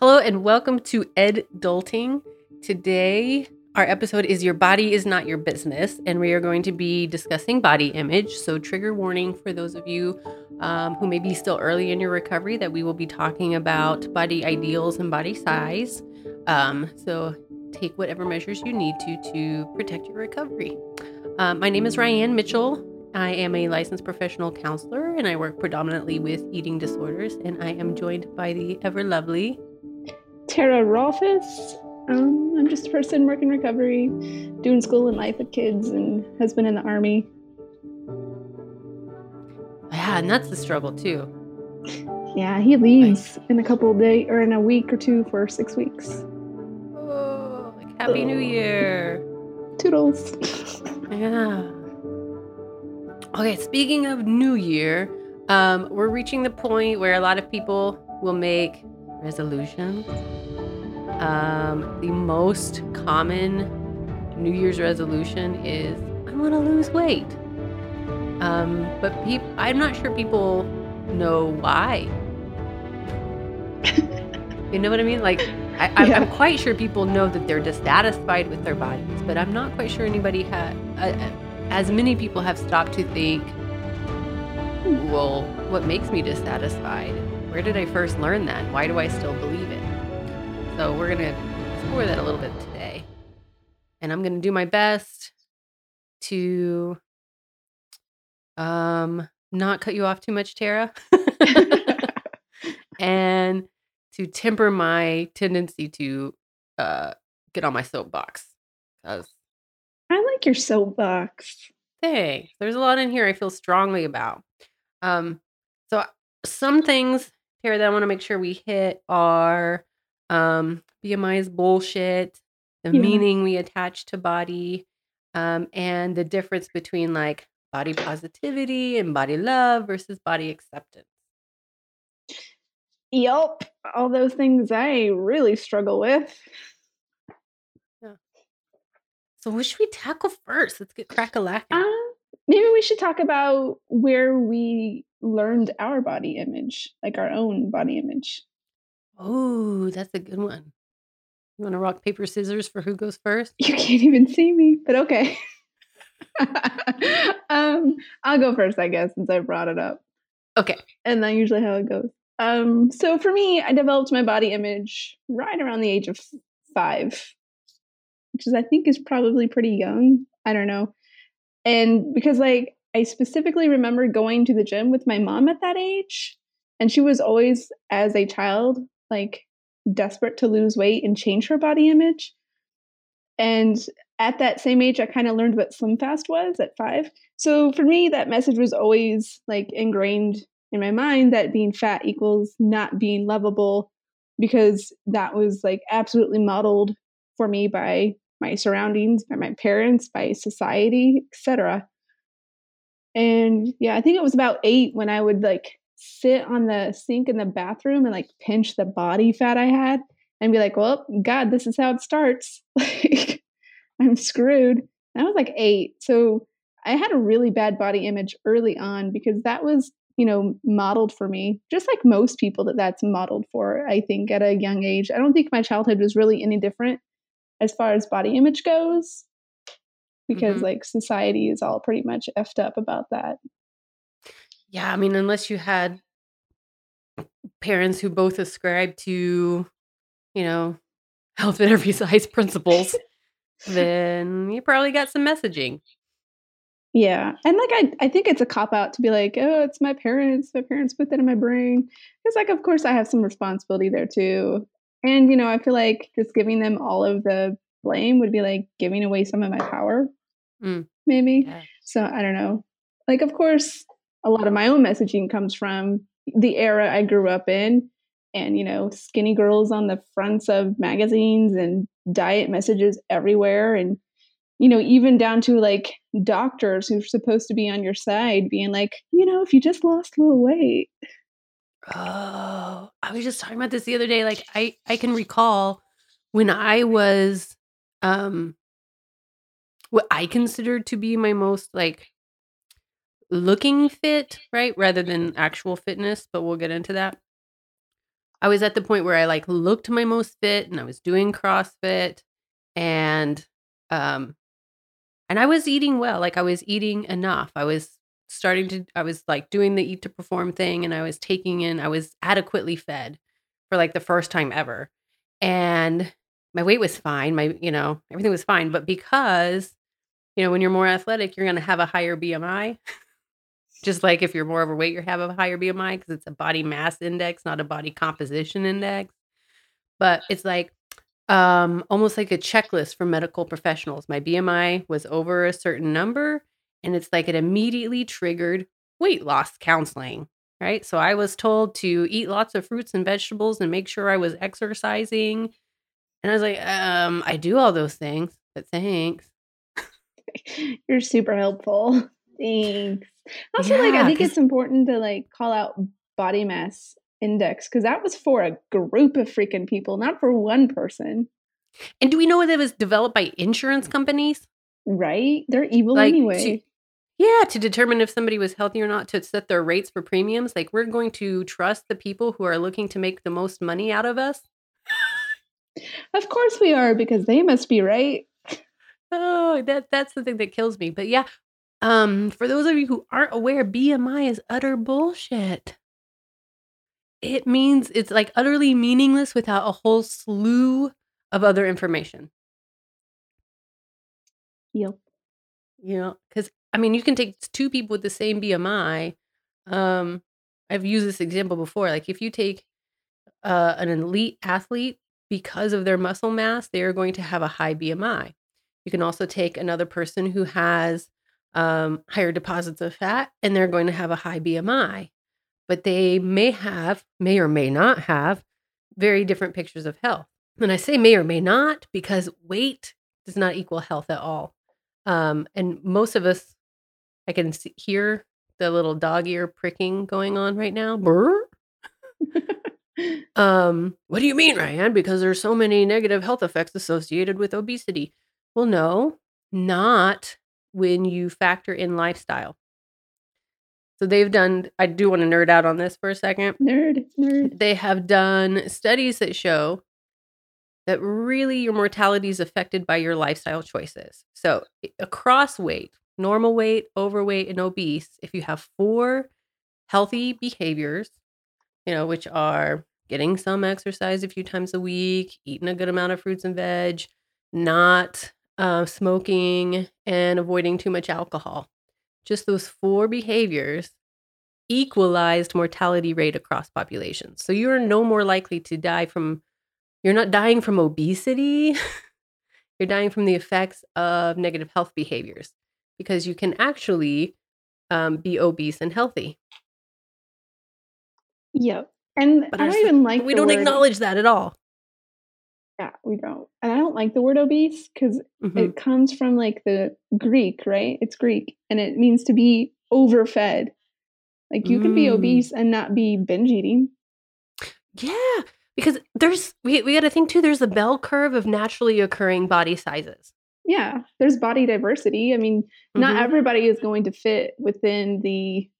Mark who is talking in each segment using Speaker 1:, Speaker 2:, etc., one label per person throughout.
Speaker 1: Hello and welcome to Ed Adulting. Today, our episode is Your Body is Not Your Business, and we are going to be discussing body image. So, trigger warning for those of you um, who may be still early in your recovery that we will be talking about body ideals and body size. Um, so, take whatever measures you need to to protect your recovery. Um, my name is Ryan Mitchell. I am a licensed professional counselor and I work predominantly with eating disorders. And I am joined by the ever lovely
Speaker 2: Tara Rolfes. Um, I'm just a person working recovery, doing school and life with kids, and husband in the army.
Speaker 1: Yeah, and that's the struggle too.
Speaker 2: Yeah, he leaves in a couple of days or in a week or two for six weeks.
Speaker 1: Oh, like Happy New Year.
Speaker 2: Toodles.
Speaker 1: Yeah. Okay, speaking of New Year, um, we're reaching the point where a lot of people will make resolutions. Um, the most common New Year's resolution is I want to lose weight. Um, but peop- I'm not sure people know why. you know what I mean? Like, I, I,
Speaker 2: Yeah.
Speaker 1: I'm quite sure people know that they're dissatisfied with their bodies, but I'm not quite sure anybody has. Uh, as many people have stopped to think, well, what makes me dissatisfied? Where did I first learn that? Why do I still believe it? So we're gonna explore that a little bit today, and I'm gonna do my best to um not cut you off too much, Tara, and to temper my tendency to uh get on my soapbox because
Speaker 2: I like your soapbox.
Speaker 1: Thanks. There's a lot in here I feel strongly about. Um, so some things here that I want to make sure we hit are um, BMI is bullshit, the
Speaker 2: Yeah.
Speaker 1: meaning we attach to body, um, and the difference between like body positivity and body love versus body acceptance.
Speaker 2: Yup. All those things I really struggle with. Yeah.
Speaker 1: So what should we tackle first? Let's get crack a lacking.
Speaker 2: Uh, maybe we should talk about where we learned our body image, like our own body image.
Speaker 1: oh, that's a good one. You want to rock paper scissors for who goes first?
Speaker 2: You can't even see me, but okay. um, I'll go first, I guess, since I brought it up.
Speaker 1: Okay.
Speaker 2: And that's usually how it goes. Um, so for me, I developed my body image right around the age of five, which is I think is probably pretty young. I don't know. And because like I specifically remember going to the gym with my mom at that age, and she was always as a child like desperate to lose weight and change her body image. And at that same age, I kind of learned what Slim Fast was at five. So for me, that message was always like ingrained in my mind that being fat equals not being lovable because that was like absolutely modeled for me by my surroundings, by my parents, by society, etc. And yeah, I think it was about eight when I would like sit on the sink in the bathroom and like pinch the body fat I had and be like, well, God, this is how it starts. Like, I'm screwed. And I was like eight. So I had a really bad body image early on because that was, you know, modeled for me, just like most people that that's modeled for, I think, at a young age. I don't think my childhood was really any different as far as body image goes because,
Speaker 1: Mhm.
Speaker 2: like, society is all pretty much effed up about that.
Speaker 1: Yeah, I mean, unless you had parents who both ascribe to, you know, health at every size principles, then you probably got some messaging.
Speaker 2: Yeah. And like I I think it's a cop out to be like, oh, it's my parents. My parents put that in my brain. It's like of course I have some responsibility there too. And you know, I feel like just giving them all of the blame would be like giving away some of my power.
Speaker 1: Mm.
Speaker 2: Maybe.
Speaker 1: Yeah.
Speaker 2: So I don't know. Like of course a lot of my own messaging comes from the era I grew up in and you know, skinny girls on the fronts of magazines and diet messages everywhere and you know, even down to like doctors who're supposed to be on your side being like, you know, if you just lost a little weight.
Speaker 1: Oh, I was just talking about this the other day. Like I I can recall when I was um what I considered to be my most like looking fit, right? Rather than actual fitness, but we'll get into that. I was at the point where I like looked my most fit and I was doing CrossFit and um and I was eating well. Like I was eating enough. I was starting to I was like doing the eat to perform thing and I was taking in I was adequately fed for like the first time ever. And my weight was fine. My, you know, everything was fine, but because you know, when you're more athletic, you're going to have a higher BMI. Just like if you're more overweight, you have a higher BMI because it's a body mass index, not a body composition index. But it's like um, almost like a checklist for medical professionals. My BMI was over a certain number, and it's like it immediately triggered weight loss counseling. Right. So I was told to eat lots of fruits and vegetables and make sure I was exercising. And I was like, um, I do all those things, but thanks.
Speaker 2: You're super helpful. Thanks. Also, yeah, like I think it's important to like call out body mass index because that was for a group of freaking people, not for one person.
Speaker 1: And do we know that it was developed by insurance companies?
Speaker 2: Right? They're evil like, anyway.
Speaker 1: To, yeah, to determine if somebody was healthy or not, to set their rates for premiums. Like, we're going to trust the people who are looking to make the most money out of us.
Speaker 2: Of course we are, because they must be right.
Speaker 1: Oh, that that's the thing that kills me. But yeah, um, for those of you who aren't aware, BMI is utter bullshit. It means it's like utterly meaningless without a whole slew of other information.
Speaker 2: Yep.
Speaker 1: You know, because I mean, you can take two people with the same BMI. Um, I've used this example before. Like, if you take uh, an elite athlete because of their muscle mass, they are going to have a high BMI. You can also take another person who has um, higher deposits of fat and they're going to have a high BMI, but they may have, may or may not have very different pictures of health. And I say may or may not because weight does not equal health at all. Um, and most of us, I can see, hear the little dog ear pricking going on right now. Um, what do you mean, Ryan? Because there's so many negative health effects associated with obesity. Well, no, not when you factor in lifestyle. So they've done, I do want to nerd out on this for a second.
Speaker 2: Nerd, nerd.
Speaker 1: They have done studies that show that really your mortality is affected by your lifestyle choices. So across weight, normal weight, overweight, and obese, if you have four healthy behaviors, you know, which are getting some exercise a few times a week, eating a good amount of fruits and veg, not uh, smoking, and avoiding too much alcohol. Just those four behaviors equalized mortality rate across populations. So you're no more likely to die from, you're not dying from obesity. you're dying from the effects of negative health behaviors because you can actually um, be obese and healthy.
Speaker 2: Yep. And but I don't even like
Speaker 1: we don't word. acknowledge that at all.
Speaker 2: Yeah, we don't. And I don't like the word obese because mm-hmm. it comes from like the Greek, right? It's Greek and it means to be overfed. Like you mm. can be mm. obese and not be binge eating.
Speaker 1: Yeah, because there's we we got to think too. There's a bell curve of naturally occurring body sizes.
Speaker 2: Yeah, there's body diversity. I mean, mm-hmm. not everybody is going to fit within the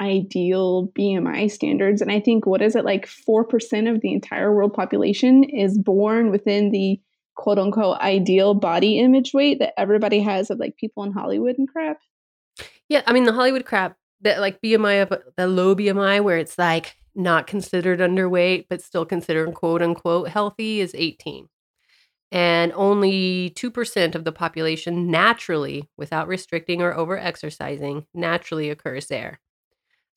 Speaker 2: ideal BMI standards. And I think, what is it, like 4% of the entire world population is born within the quote unquote ideal body image weight that everybody has of like people in Hollywood and crap.
Speaker 1: Yeah. I mean, the Hollywood crap, that like BMI of the low BMI, where it's like not considered underweight, but still considered quote unquote healthy, is 18. And only 2% of the population naturally, without restricting or over exercising, naturally occurs there.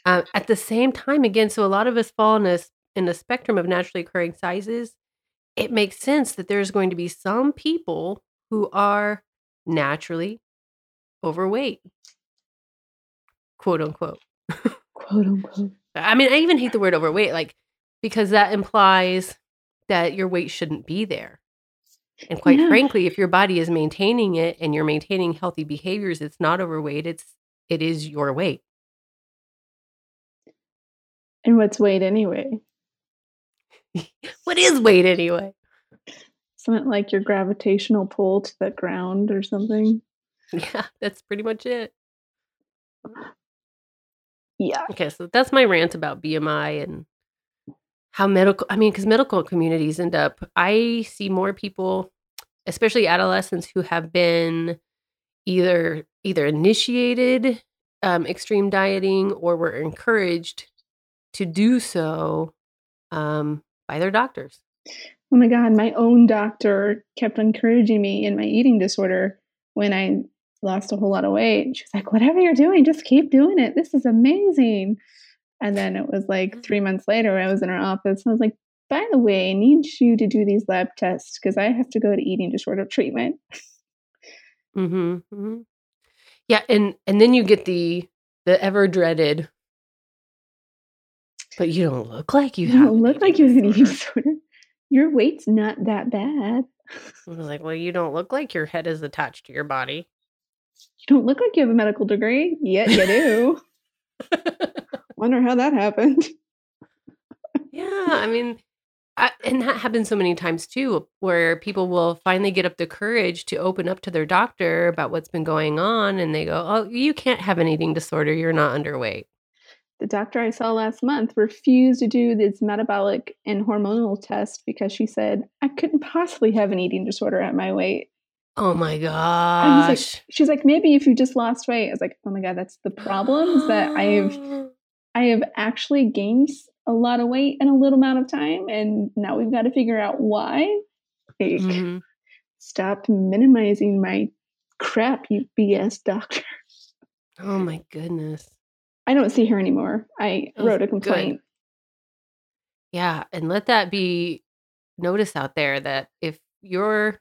Speaker 1: Uh, at the same time, again, so a lot of us fall in a, in a spectrum of naturally occurring sizes. It makes sense that there's going to be some people who are naturally overweight, quote unquote.
Speaker 2: quote unquote.
Speaker 1: I mean, I even hate the word overweight, like, because that implies that your weight shouldn't be there. And quite yeah. frankly, if your body is maintaining it and you're maintaining healthy behaviors, it's not overweight, it's it is your weight.
Speaker 2: And what's weight anyway?
Speaker 1: what is weight anyway?
Speaker 2: Something like your gravitational pull to the ground or something.
Speaker 1: Yeah, that's pretty much it.
Speaker 2: Yeah.
Speaker 1: Okay, so that's my rant about BMI and how medical I mean, because medical communities end up I see more people, especially adolescents who have been either either initiated um, extreme dieting or were encouraged to do so um, by their doctors.
Speaker 2: Oh my God, my own doctor kept encouraging me in my eating disorder when I lost a whole lot of weight. She's like, whatever you're doing, just keep doing it. This is amazing. And then it was like mm. three months later, I was in her office. I was like, by the way, I need you to do these lab tests because I have to go to eating disorder treatment.
Speaker 1: Mm-hmm, mm-hmm. Yeah, and and then you get the the ever dreaded. But you don't look like you,
Speaker 2: you don't look like you have an eating disorder. Your weight's not that bad.
Speaker 1: I was like, well, you don't look like your head is attached to your body.
Speaker 2: You don't look like you have a medical degree. Yet you do. Wonder how that happened.
Speaker 1: yeah, I mean, I, and that happens so many times too, where people will finally get up the courage to open up to their doctor about what's been going on, and they go, "Oh, you can't have an eating disorder. You're not underweight."
Speaker 2: The doctor I saw last month refused to do this metabolic and hormonal test because she said I couldn't possibly have an eating disorder at my weight.
Speaker 1: Oh my gosh.
Speaker 2: Like, she's like, maybe if you just lost weight. I was like, oh my God, that's the problem is that I have I have actually gained a lot of weight in a little amount of time, and now we've got to figure out why. Like, mm-hmm. stop minimizing my crap, you BS doctor.
Speaker 1: Oh my goodness.
Speaker 2: I don't see her anymore. I wrote a complaint. Good.
Speaker 1: Yeah, and let that be notice out there that if your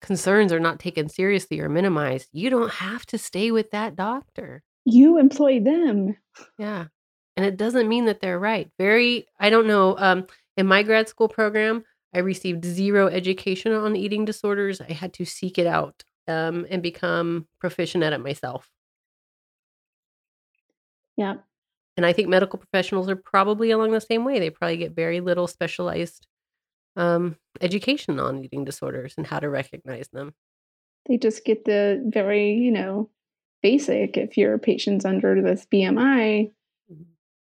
Speaker 1: concerns are not taken seriously or minimized, you don't have to stay with that doctor.
Speaker 2: You employ them.
Speaker 1: Yeah. And it doesn't mean that they're right. Very, I don't know. Um, in my grad school program, I received zero education on eating disorders. I had to seek it out um, and become proficient at it myself.
Speaker 2: Yeah.
Speaker 1: And I think medical professionals are probably along the same way. They probably get very little specialized um, education on eating disorders and how to recognize them.
Speaker 2: They just get the very, you know, basic. If your patient's under this BMI, mm-hmm.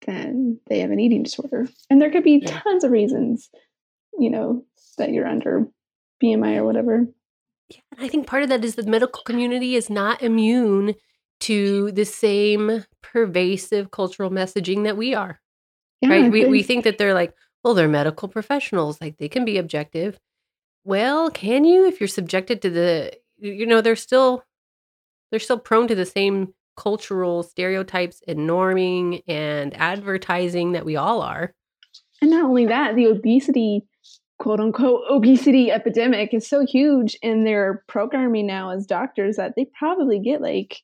Speaker 2: then they have an eating disorder. And there could be yeah. tons of reasons, you know, that you're under BMI or whatever.
Speaker 1: Yeah, I think part of that is the medical community is not immune to the same pervasive cultural messaging that we are. Yeah, right? We, we think that they're like, well, they're medical professionals, like they can be objective. Well, can you if you're subjected to the you know, they're still they're still prone to the same cultural stereotypes and norming and advertising that we all are.
Speaker 2: And not only that, the obesity, quote unquote, obesity epidemic is so huge in their programming now as doctors that they probably get like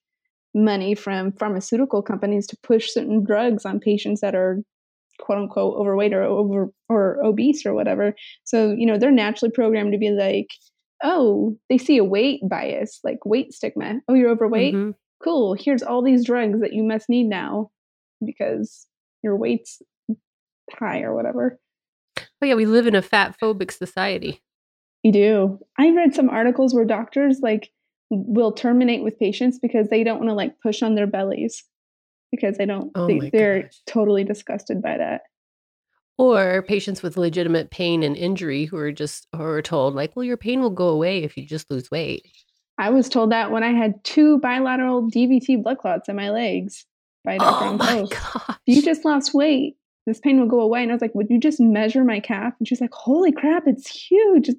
Speaker 2: money from pharmaceutical companies to push certain drugs on patients that are quote unquote overweight or over or obese or whatever. So, you know, they're naturally programmed to be like, oh, they see a weight bias, like weight stigma. Oh, you're overweight? Mm-hmm. Cool. Here's all these drugs that you must need now because your weight's high or whatever.
Speaker 1: Oh, yeah, we live in a fat phobic society.
Speaker 2: You do. I read some articles where doctors like will terminate with patients because they don't want to like push on their bellies because they don't oh they, they're totally disgusted by that.
Speaker 1: Or patients with legitimate pain and injury who are just who are told like well your pain will go away if you just lose weight.
Speaker 2: I was told that when i had two bilateral dvt blood clots in my legs by dr
Speaker 1: oh my gosh.
Speaker 2: you just lost weight. This pain will go away. And i was like would you just measure my calf? And she's like holy crap it's huge.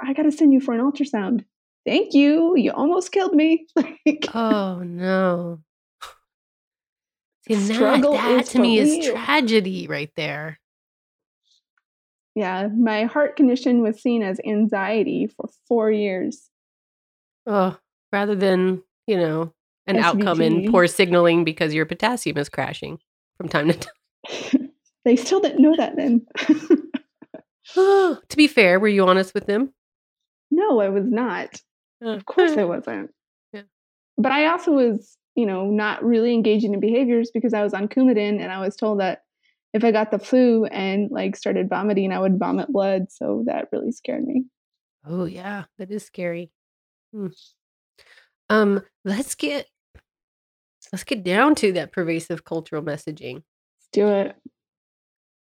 Speaker 2: I gotta send you for an ultrasound thank you you almost killed me
Speaker 1: oh no See, that, that to me real. is tragedy right there
Speaker 2: yeah, my heart condition was seen as anxiety for four years.
Speaker 1: Oh, rather than, you know, an SVT. outcome in poor signaling because your potassium is crashing from time to
Speaker 2: time. they still didn't know that then.
Speaker 1: to be fair, were you honest with them?
Speaker 2: No, I was not. Uh, of course I wasn't. Yeah. But I also was, you know, not really engaging in behaviors because I was on Coumadin and I was told that if I got the flu and like started vomiting, I would vomit blood. So that really scared me.
Speaker 1: Oh yeah, that is scary. Hmm. Um, let's get let's get down to that pervasive cultural messaging.
Speaker 2: Let's do it.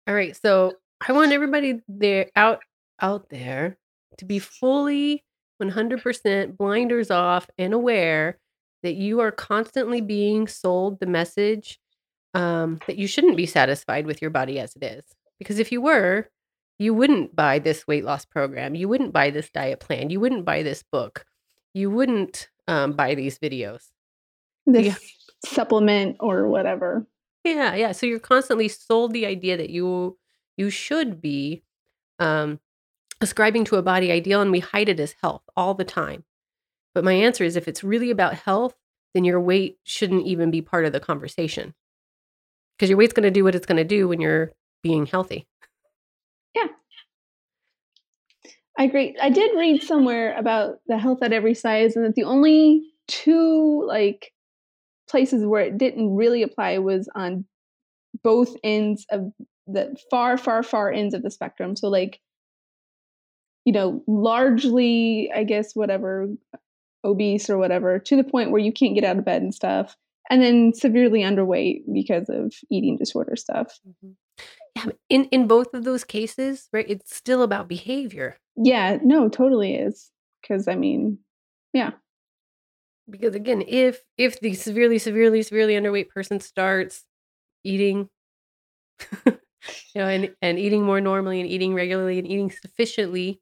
Speaker 1: All right. So I want everybody there out out there to be fully 100% blinders off and aware that you are constantly being sold the message um, that you shouldn't be satisfied with your body as it is. Because if you were, you wouldn't buy this weight loss program. You wouldn't buy this diet plan. You wouldn't buy this book. You wouldn't um, buy these videos.
Speaker 2: This
Speaker 1: Yeah.
Speaker 2: supplement or whatever.
Speaker 1: Yeah, yeah. So you're constantly sold the idea that you you should be um, ascribing to a body ideal, and we hide it as health all the time. But my answer is, if it's really about health, then your weight shouldn't even be part of the conversation, because your weight's going to do what it's going to do when you're being healthy. Yeah.
Speaker 2: I agree. I did read somewhere about the health at every size, and that the only two like places where it didn't really apply was on both ends of the far, far, far ends of the spectrum. So like, you know, largely, I guess, whatever, obese or whatever, to the point where you can't get out of bed and stuff, and then severely underweight because of eating disorder stuff.
Speaker 1: Mm-hmm. Yeah, in in both of those cases, right? It's still about behavior.
Speaker 2: Yeah, no, totally is. Because I mean, yeah,
Speaker 1: because again if if the severely severely severely underweight person starts eating you know and and eating more normally and eating regularly and eating sufficiently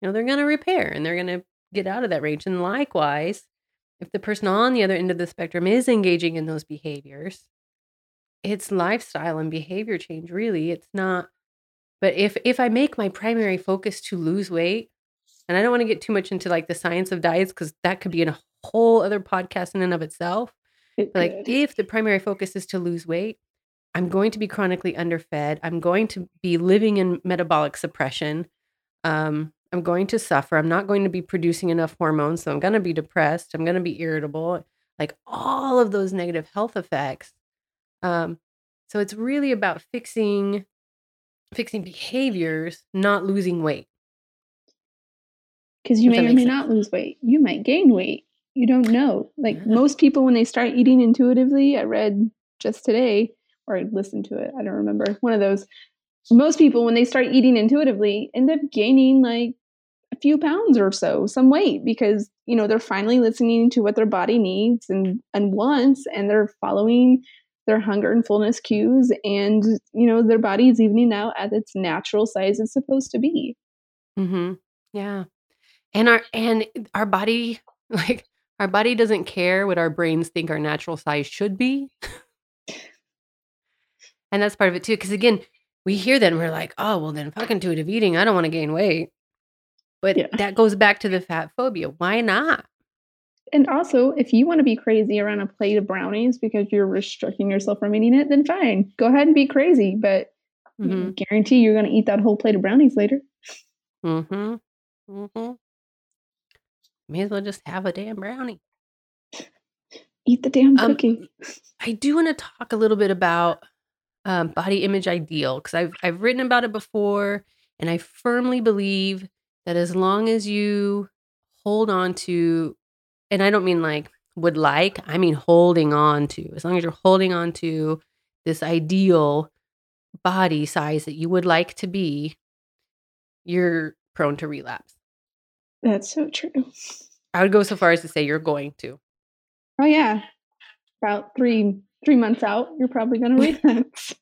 Speaker 1: you know they're going to repair and they're going to get out of that range and likewise if the person on the other end of the spectrum is engaging in those behaviors it's lifestyle and behavior change really. It's not but if if i make my primary focus to lose weight and i don't want to get too much into like the science of diets because that could be in a whole other podcast in and of itself
Speaker 2: it
Speaker 1: like
Speaker 2: could.
Speaker 1: if the primary focus is to lose weight i'm going to be chronically underfed. I'm going to be living in metabolic suppression. Um, i'm going to suffer i'm not going to be producing enough hormones so i'm going to be depressed i'm going to be irritable like all of those negative health effects um, so it's really about fixing fixing behaviors not losing weight
Speaker 2: because you may or may
Speaker 1: sense.
Speaker 2: not lose weight. You might gain weight. You don't know. Like
Speaker 1: Yeah.
Speaker 2: most people, when they start eating intuitively, I read just today or I listened to it. I don't remember one of those. Most people, when they start eating intuitively, end up gaining like few pounds or so, some weight, because you know they're finally listening to what their body needs and and wants, and they're following their hunger and fullness cues, and you know their body is evening out at its natural size it's supposed to be.
Speaker 1: Mm-hmm. Yeah. And our and our body, like our body doesn't care what our brains think our natural size should be. and that's part of it too. Because again, we hear that and we're like, oh well then fuck intuitive eating. I don't want to gain weight. But
Speaker 2: Yeah.
Speaker 1: that goes back to the fat phobia. Why not?
Speaker 2: And also, if you want to be crazy around a plate of brownies because you're restricting yourself from eating it, then fine. Go ahead and be crazy. But
Speaker 1: Mm-hmm.
Speaker 2: guarantee you're going to eat that whole plate of brownies later.
Speaker 1: Mm-hmm. Mm-hmm. May as well just have a damn brownie.
Speaker 2: Eat the damn
Speaker 1: Um,
Speaker 2: cookie.
Speaker 1: I do want to talk a little bit about um, body image ideal because I've I've written about it before, and I firmly believe that as long as you hold on to, and I don't mean like would like, I mean holding on to. As long as you're holding on to this ideal body size that you would like to be, you're prone to relapse.
Speaker 2: That's so true.
Speaker 1: I would go so far as to say you're going to.
Speaker 2: Oh yeah, about three three months out, you're probably going to relapse.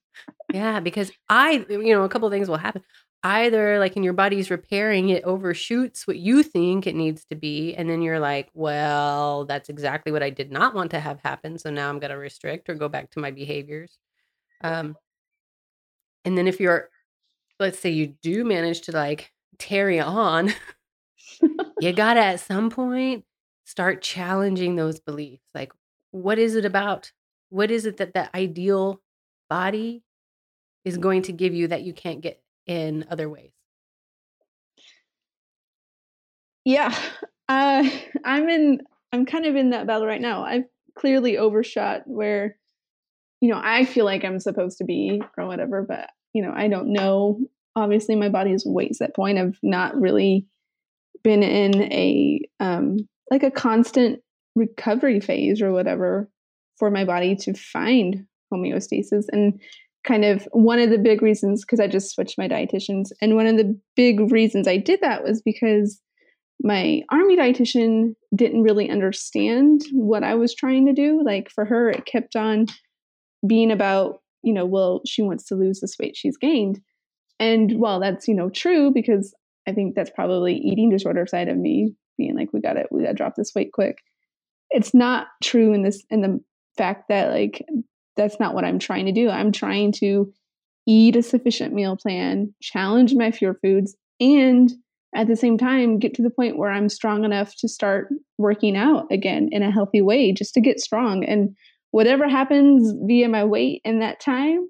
Speaker 1: Yeah, because I, you know, a couple of things will happen. Either like in your body's repairing, it overshoots what you think it needs to be. And then you're like, well, that's exactly what I did not want to have happen. So now I'm going to restrict or go back to my behaviors. Um, and then if you're, let's say you do manage to like tarry on, you got to at some point start challenging those beliefs. Like, what is it about? What is it that that ideal body is going to give you that you can't get in other ways?
Speaker 2: yeah, uh, I'm in. I'm kind of in that battle right now. I've clearly overshot where, you know, I feel like I'm supposed to be or whatever, but you know, I don't know. Obviously, my body is way to that point. I've not really been in a um like a constant recovery phase or whatever for my body to find homeostasis and kind of one of the big reasons because I just switched my dietitians. And one of the big reasons I did that was because my army dietitian didn't really understand what I was trying to do. Like for her, it kept on being about, you know, well, she wants to lose this weight she's gained. And while that's, you know, true because I think that's probably eating disorder side of me being like, we got to, we got to drop this weight quick. It's not true in this, in the fact that like, that's not what I'm trying to do. I'm trying to eat a sufficient meal plan, challenge my fear foods, and at the same time get to the point where I'm strong enough to start working out again in a healthy way just to get strong. And whatever happens via my weight in that time,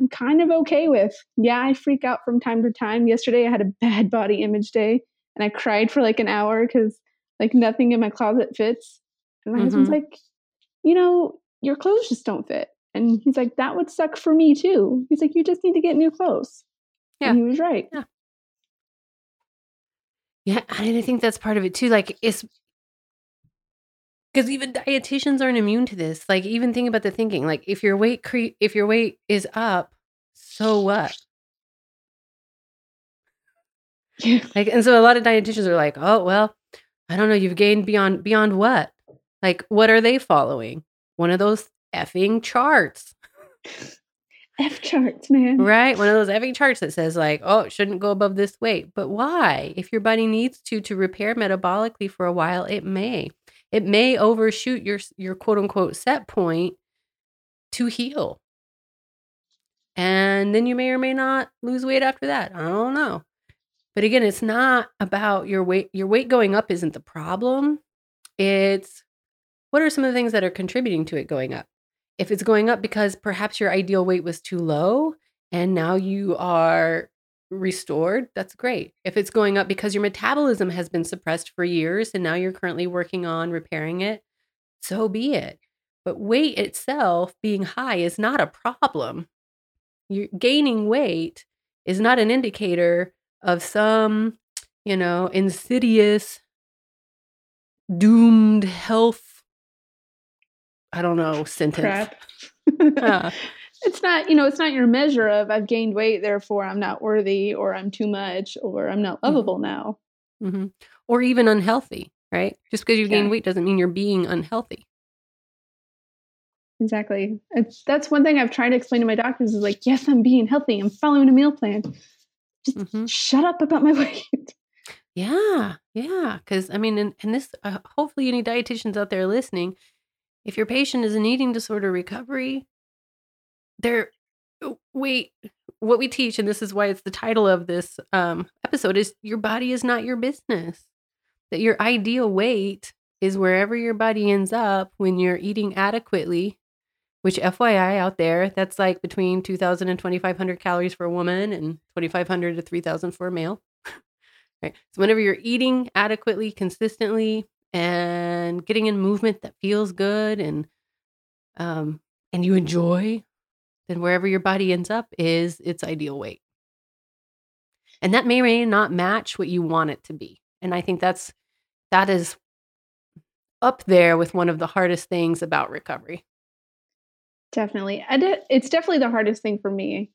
Speaker 2: I'm kind of okay with. Yeah, I freak out from time to time. Yesterday I had a bad body image day and I cried for like an hour because like nothing in my closet fits. And my mm-hmm. husband's like, you know, your clothes just don't fit. And he's like, that would suck for me too. He's like, you just need to get new clothes. Yeah. And he was right.
Speaker 1: Yeah. Yeah, and I think that's part of it too. Like, it's because even dietitians aren't immune to this. Like, even think about the thinking. Like, if your weight cre- if your weight is up, so what? Yeah. Like, and so a lot of dietitians are like, oh well, I don't know. You've gained beyond beyond what? Like, what are they following? One of those effing charts.
Speaker 2: F charts, man.
Speaker 1: Right? One of those effing charts that says, like, oh, it shouldn't go above this weight. But why? If your body needs to to repair metabolically for a while, it may. It may overshoot your your quote unquote set point to heal. And then you may or may not lose weight after that. I don't know. But again, it's not about your weight. Your weight going up isn't the problem. It's what are some of the things that are contributing to it going up? If it's going up because perhaps your ideal weight was too low and now you are restored, that's great. If it's going up because your metabolism has been suppressed for years and now you're currently working on repairing it, so be it. But weight itself being high is not a problem. You're gaining weight is not an indicator of some, you know, insidious, doomed health I don't know, sentence.
Speaker 2: it's not, you know, it's not your measure of I've gained weight, therefore I'm not worthy or I'm too much or I'm not mm-hmm. lovable mm-hmm. now.
Speaker 1: Mm-hmm. Or even unhealthy, right? Just because you've yeah. gained weight doesn't mean you're being unhealthy.
Speaker 2: Exactly. It's, that's one thing I've tried to explain to my doctors is like, yes, I'm being healthy. I'm following a meal plan. Just mm-hmm. shut up about my weight.
Speaker 1: Yeah, yeah. Because I mean, and, and this, uh, hopefully, any dietitians out there listening, if your patient is in eating disorder recovery, they're oh, what we teach, and this is why it's the title of this um, episode, is your body is not your business. That your ideal weight is wherever your body ends up when you're eating adequately, which FYI out there, that's like between 2,000 and 2,500 calories for a woman and 2,500 to 3,000 for a male. right. So whenever you're eating adequately, consistently, and getting in movement that feels good and um and you enjoy then wherever your body ends up is its ideal weight. And that may or may not match what you want it to be. And i think that's that is up there with one of the hardest things about recovery.
Speaker 2: Definitely. It's definitely the hardest thing for me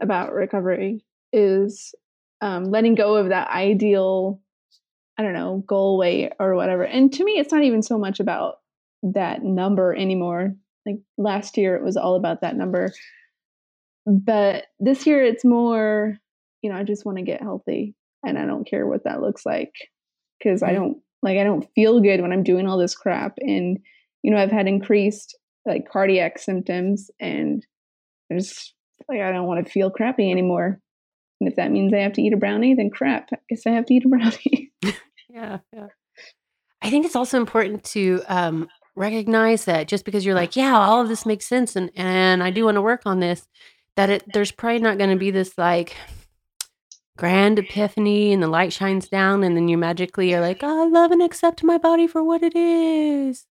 Speaker 2: about recovery is um, letting go of that ideal I don't know, goal weight or whatever. And to me, it's not even so much about that number anymore. Like last year, it was all about that number. But this year, it's more, you know, I just want to get healthy and I don't care what that looks like because I mm-hmm. don't like, I don't feel good when I'm doing all this crap. And, you know, I've had increased like cardiac symptoms and I just like, I don't want to feel crappy anymore. And if that means I have to eat a brownie, then crap, I guess I have to eat a brownie.
Speaker 1: Yeah. I think it's also important to um, recognize that just because you're like, yeah, all of this makes sense, and and I do want to work on this, that it there's probably not going to be this like grand epiphany and the light shines down and then you magically are like, oh, I love and accept my body for what it is.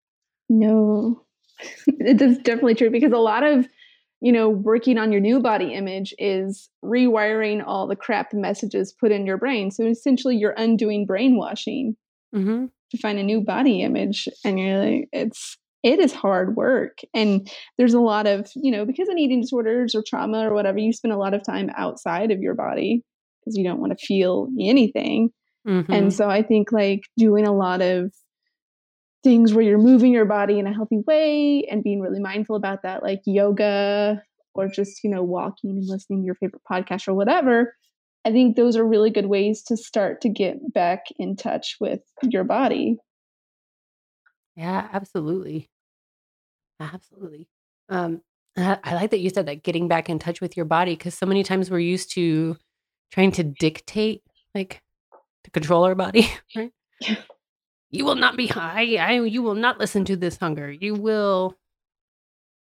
Speaker 2: No, it is definitely true because a lot of you know, working on your new body image is rewiring all the crap messages put in your brain. So essentially, you're undoing brainwashing mm-hmm. to find a new body image, and you're like, it's it is hard work. And there's a lot of, you know, because of eating disorders or trauma or whatever, you spend a lot of time outside of your body because you don't want to feel anything. Mm-hmm. And so I think like doing a lot of things where you're moving your body in a healthy way and being really mindful about that, like yoga or just, you know, walking and listening to your favorite podcast or whatever. I think those are really good ways to start to get back in touch with your body.
Speaker 1: Yeah, absolutely. Absolutely. Um, I, I like that you said that getting back in touch with your body because so many times we're used to trying to dictate, like to control our body, right? You will not be high. I, you will not listen to this hunger. You will,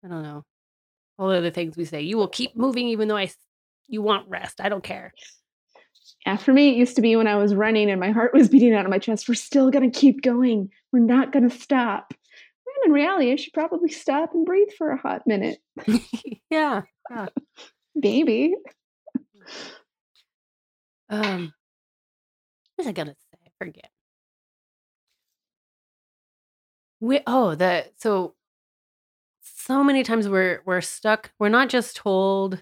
Speaker 1: I don't know, all the other things we say. You will keep moving even though I, you want rest. I don't care.
Speaker 2: Yeah, for me, it used to be when I was running and my heart was beating out of my chest. We're still going to keep going. We're not going to stop. And in reality, I should probably stop and breathe for a hot minute.
Speaker 1: yeah. yeah.
Speaker 2: Maybe.
Speaker 1: Um, what was I gonna say? I forget. We oh the so so many times we're we're stuck. We're not just told,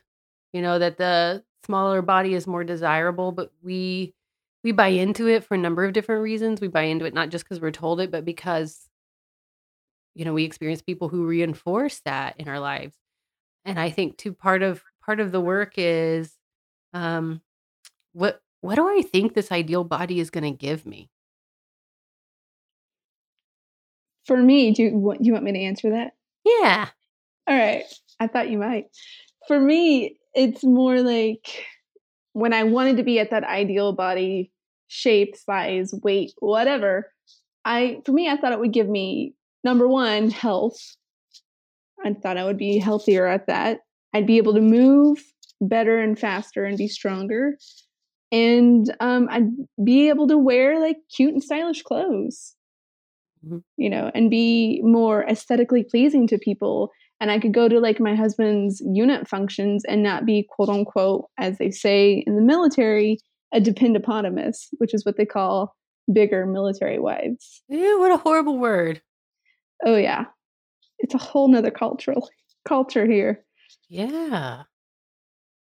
Speaker 1: you know, that the smaller body is more desirable, but we we buy into it for a number of different reasons. We buy into it not just because we're told it, but because you know we experience people who reinforce that in our lives. And I think too part of part of the work is um what what do I think this ideal body is going to give me?
Speaker 2: For me, do you, want, you want me to answer that?
Speaker 1: Yeah.
Speaker 2: All right. I thought you might. For me, it's more like when I wanted to be at that ideal body shape, size, weight, whatever. I for me, I thought it would give me number one, health. I thought I would be healthier at that. I'd be able to move better and faster and be stronger. And um, I'd be able to wear like cute and stylish clothes, mm-hmm. you know, and be more aesthetically pleasing to people and I could go to like my husband's unit functions and not be quote unquote, as they say in the military, a dependopotamus, which is what they call bigger military wives.
Speaker 1: Ew, what a horrible word.
Speaker 2: Oh yeah. It's a whole nother cultural culture here.
Speaker 1: Yeah.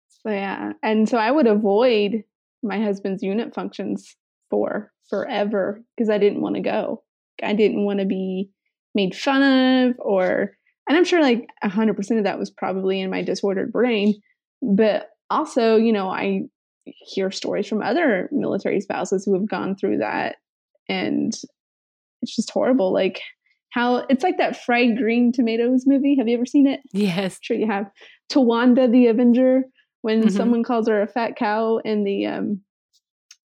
Speaker 2: So yeah. And so I would avoid my husband's unit functions for forever because I didn't want to go. I didn't want to be made fun of or and I'm sure like 100% of that was probably in my disordered brain. But also, you know, I hear stories from other military spouses who have gone through that. And it's just horrible. Like, how it's like that fried green tomatoes movie. Have you ever seen it?
Speaker 1: Yes. I'm
Speaker 2: sure you have. Towanda the Avenger, when mm-hmm. someone calls her a fat cow in the um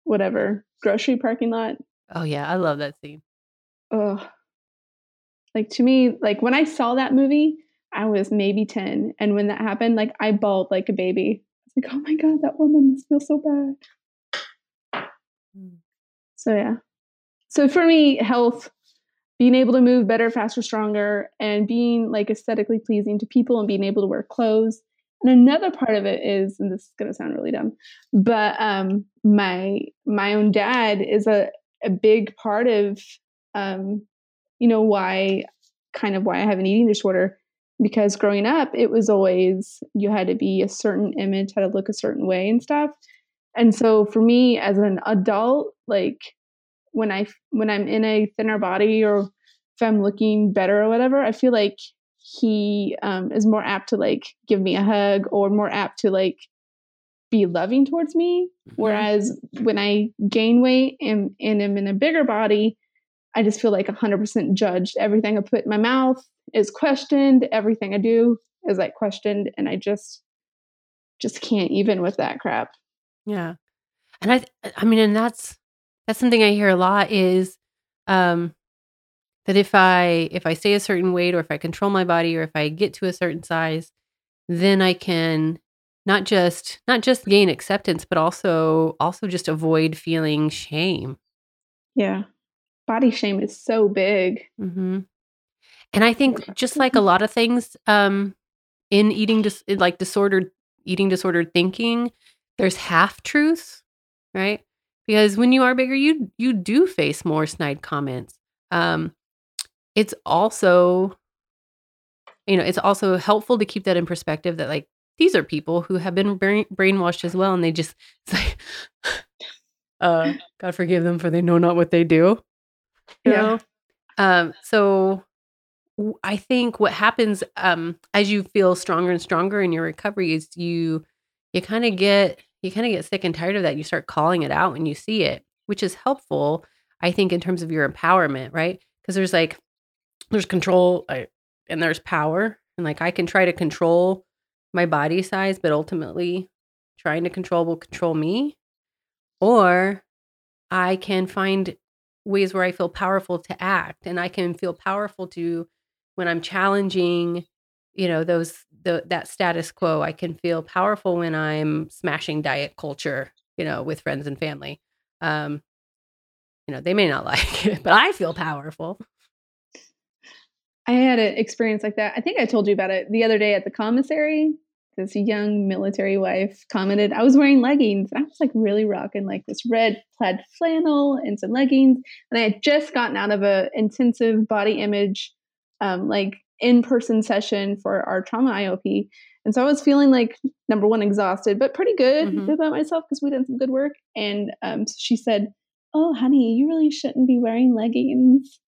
Speaker 2: whatever grocery parking lot.
Speaker 1: Oh yeah, I love that scene.
Speaker 2: Oh, like to me, like when I saw that movie, I was maybe 10. And when that happened, like I bawled like a baby. I was like, oh my God, that woman must feel so bad. Mm. So yeah. So for me, health, being able to move better, faster, stronger, and being like aesthetically pleasing to people and being able to wear clothes. And another part of it is, and this is gonna sound really dumb, but um my my own dad is a, a big part of um you know why kind of why I have an eating disorder because growing up it was always you had to be a certain image, had to look a certain way and stuff. And so for me as an adult, like when I when I'm in a thinner body or if I'm looking better or whatever, I feel like he um, is more apt to like give me a hug or more apt to like be loving towards me. Mm-hmm. Whereas when I gain weight and, and am in a bigger body, I just feel like 100% judged. Everything I put in my mouth is questioned. Everything I do is like questioned. And I just, just can't even with that crap.
Speaker 1: Yeah. And I, I mean, and that's, that's something I hear a lot is, um, that if I, if I stay a certain weight or if I control my body or if I get to a certain size, then I can not just, not just gain acceptance, but also, also just avoid feeling shame.
Speaker 2: Yeah body shame is so big.
Speaker 1: Mm-hmm. And I think just like a lot of things um, in eating, dis- like disordered eating disordered thinking, there's half truths, right? Because when you are bigger, you you do face more snide comments. Um, it's also you know, it's also helpful to keep that in perspective that like these are people who have been brain- brainwashed as well and they just it's like uh God forgive them for they know not what they do. You
Speaker 2: Yeah.
Speaker 1: Um so I think what happens um as you feel stronger and stronger in your recovery is you you kind of get you kind of get sick and tired of that. You start calling it out when you see it, which is helpful, I think, in terms of your empowerment, right? Because there's like there's control and there's power, and like I can try to control my body size, but ultimately trying to control will control me, or I can find ways where I feel powerful to act, and I can feel powerful to when I'm challenging you know those the that status quo i can feel powerful when i'm smashing diet culture you know with friends and family um you know they may not like it but i feel powerful
Speaker 2: I had an experience like that. I think I told you about it the other day at the commissary. This young military wife commented, I was wearing leggings. I was like really rocking like this red plaid flannel and some leggings. And I had just gotten out of a intensive body image, um, like in-person session for our trauma IOP. And so I was feeling like number one, exhausted, but pretty good
Speaker 1: Mhm.
Speaker 2: about myself because we did some good work. And um, so she said, Oh, honey, you really shouldn't be wearing leggings.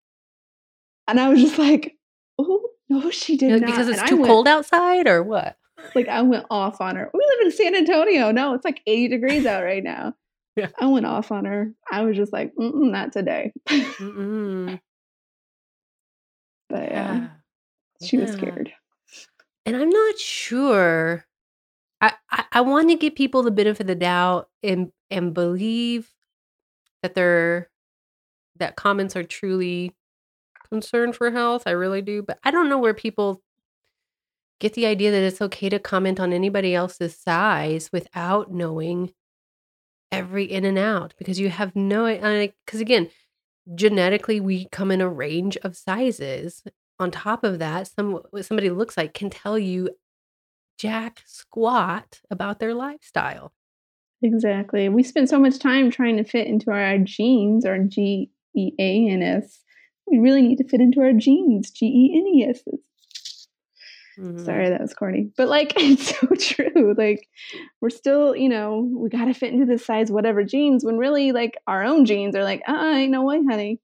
Speaker 2: And I was just like, Oh, no, she did
Speaker 1: know,
Speaker 2: not.
Speaker 1: because it's
Speaker 2: And
Speaker 1: too
Speaker 2: went-
Speaker 1: cold outside or what
Speaker 2: like I went off on her. We live in San Antonio. No, it's like 80 degrees out right now.
Speaker 1: Yeah.
Speaker 2: I went off on her. I was just like, Mm-mm, not today. But yeah,
Speaker 1: yeah
Speaker 2: she was scared.
Speaker 1: and i'm not sure i i, I want to give people the benefit of the doubt and and believe that they're that comments are truly concerned for health i really do but i don't know where people get the idea that it's okay to comment on anybody else's size without knowing every in and out because you have no because again genetically we come in a range of sizes on top of that some somebody looks like can tell you jack squat about their lifestyle
Speaker 2: Exactly. We spend so much time trying to fit into our genes, our G E A N S. We really need to fit into our genes, G E N E S.
Speaker 1: Mhm.
Speaker 2: Sorry, that was corny. But like it's so true. Like we're still, you know, we gotta fit into this size whatever jeans, when really like our own jeans are like, uh ain't no way, honey.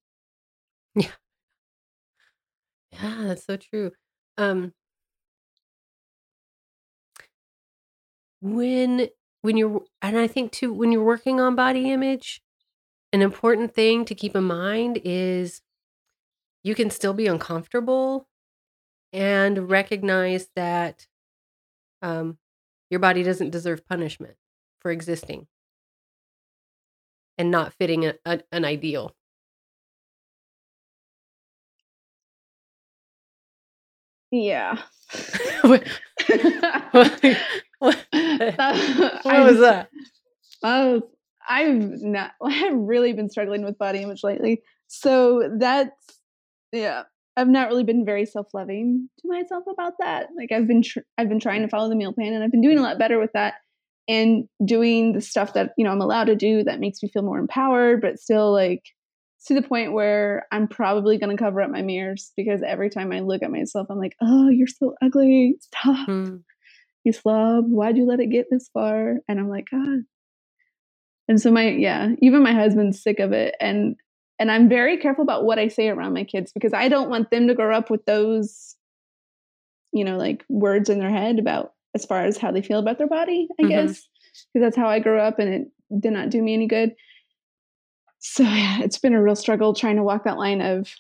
Speaker 1: yeah that's so true um when when you're and i think too when you're working on body image an important thing to keep in mind is you can still be uncomfortable and recognize that um, your body doesn't deserve punishment for existing and not fitting a, a, an ideal.
Speaker 2: Yeah.
Speaker 1: what, what, what
Speaker 2: That-
Speaker 1: what
Speaker 2: I
Speaker 1: was that?
Speaker 2: Oh, I've not. I've really been struggling with body image lately. So that's yeah. I've not really been very self-loving to myself about that. Like I've been tr- I've been trying to follow the meal plan, and I've been doing a lot better with that, and doing the stuff that you know I'm allowed to do that makes me feel more empowered, but still like to the point where I'm probably going to cover up my mirrors because every time I look at myself, I'm like, oh, you're so ugly. Stop
Speaker 1: Hmm.
Speaker 2: you slob why'd you let it get this far and i'm like god and so my yeah even my husband's sick of it and and i'm very careful about what i say around my kids because i don't want them to grow up with those you know like words in their head about as far as how they feel about their body i
Speaker 1: Mhm.
Speaker 2: guess because that's how i grew up and it did not do me any good so yeah it's been a real struggle trying to walk that line of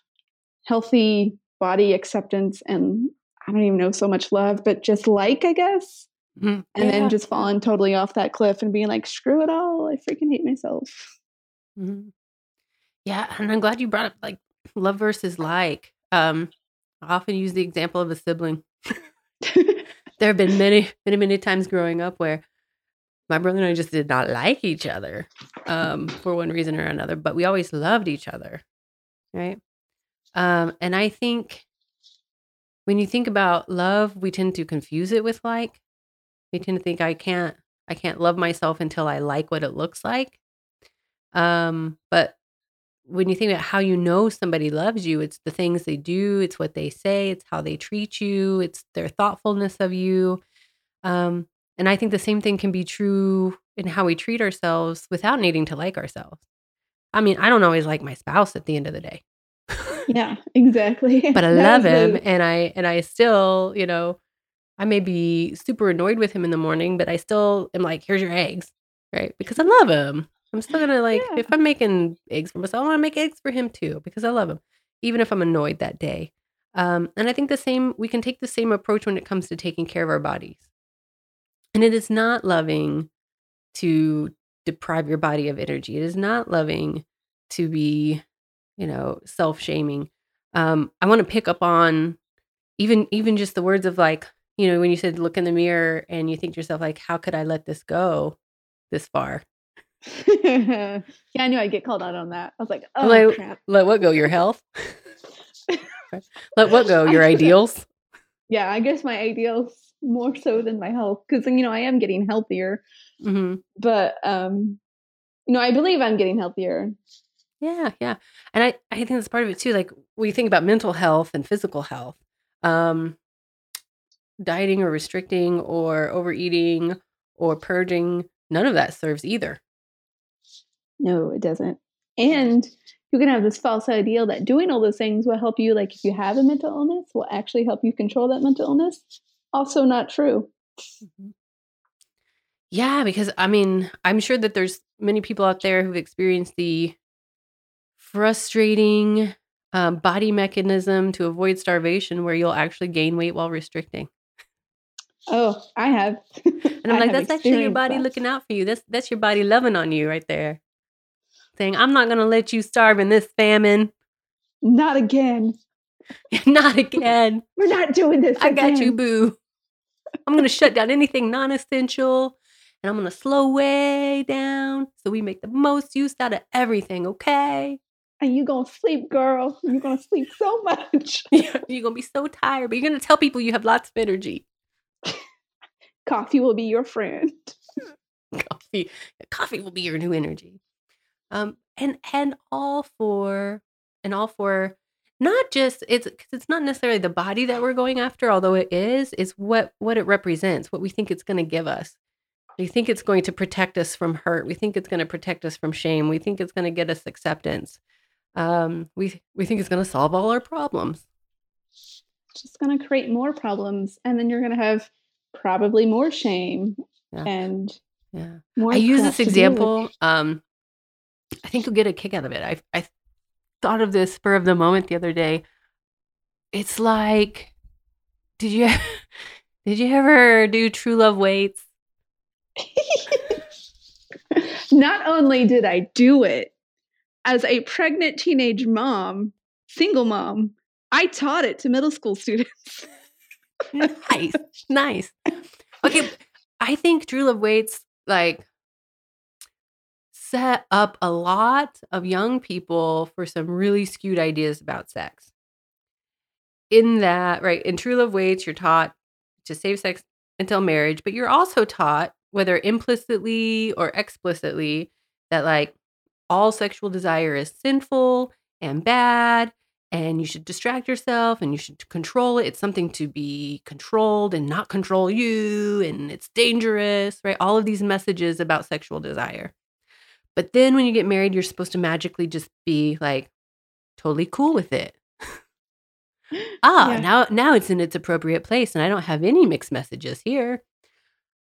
Speaker 2: healthy body acceptance and i don't even know so much love but just like i guess
Speaker 1: Mhm.
Speaker 2: and
Speaker 1: Yeah.
Speaker 2: then just falling totally off that cliff and being like, screw it all. I freaking hate myself.
Speaker 1: Mhm. Yeah, and I'm glad you brought up like love versus like. Um, I often use the example of a sibling. There have been many, many, many times growing up where my brother and I just did not like each other um, for one reason or another, but we always loved each other, right? Um, and I think when you think about love, we tend to confuse it with like. We tend to think I can't, I can't love myself until I like what it looks like. Um, but when you think about how you know somebody loves you, it's the things they do, it's what they say, it's how they treat you, it's their thoughtfulness of you. Um, and I think the same thing can be true in how we treat ourselves without needing to like ourselves. I mean, I don't always like my spouse at the end of the day.
Speaker 2: yeah, exactly.
Speaker 1: but I love him the... and I and I still, you know, I may be super annoyed with him in the morning, but I still am like, here's your eggs, right? Because I love him. I'm still gonna like yeah. if I'm making eggs for myself, I want to make eggs for him too because I love him, even if I'm annoyed that day. Um, and I think the same we can take the same approach when it comes to taking care of our bodies. And it is not loving to deprive your body of energy. It is not loving to be, you know, self shaming. Um, I want to pick up on even even just the words of like, you know, when you said look in the mirror and you think to yourself like, how could I let this go this far?
Speaker 2: yeah, I knew I'd get called out on that. I was like, oh let, crap.
Speaker 1: Let what go? Your health? let what go? Your ideals?
Speaker 2: Yeah, I guess my ideals more so than my health because you know I am getting healthier, mm-hmm. but um, you know I believe I'm getting healthier.
Speaker 1: Yeah, yeah, and I I think that's part of it too. Like we think about mental health and physical health, um, dieting or restricting or overeating or purging, none of that serves either.
Speaker 2: No, it doesn't. And you can have this false ideal that doing all those things will help you. Like if you have a mental illness, will actually help you control that mental illness. Also, not true. Mm-hmm.
Speaker 1: Yeah, because I mean, I'm sure that there's many people out there who've experienced the frustrating um, body mechanism to avoid starvation where you'll actually gain weight while restricting.
Speaker 2: Oh, I have.
Speaker 1: and I'm like, that's actually your body that. looking out for you. That's that's your body loving on you right there I'm not going to let you starve in this famine.
Speaker 2: Not again.
Speaker 1: not again.
Speaker 2: We're not doing this.
Speaker 1: I got you, boo. I'm going to shut down anything non essential and I'm going to slow way down so we make the most use out of everything, okay?
Speaker 2: And you're going to sleep, girl. You're going to sleep so much.
Speaker 1: you're going to be so tired, but you're going to tell people you have lots of energy.
Speaker 2: Coffee will be your friend.
Speaker 1: Coffee. Coffee will be your new energy um and and all for and all for not just it's because it's not necessarily the body that we're going after although it is is what what it represents what we think it's going to give us. We think it's going to protect us from hurt we think it's going to protect us from shame we think it's going to get us acceptance. Um we we think it's going to solve all our problems.
Speaker 2: It's just going to create more problems and then you're going to have probably more shame yeah. and
Speaker 1: yeah. More i use this example um I think you'll get a kick out of it. I I thought of this spur of the moment the other day. It's like, did you did you ever do True Love Waits?
Speaker 2: Not only did I do it as a pregnant teenage mom, single mom, I taught it to middle school students.
Speaker 1: nice, nice. Okay, I think True Love Waits like set up a lot of young people for some really skewed ideas about sex. In that, right, in True Love Waits, you're taught to save sex until marriage, but you're also taught, whether implicitly or explicitly, that like all sexual desire is sinful and bad and you should distract yourself and you should control it. It's something to be controlled and not control you, and it's dangerous, right? All of these messages about sexual desire. But then when you get married, you're supposed to magically just be like totally cool with it. ah, yeah. now now it's in its appropriate place and I don't have any mixed messages here.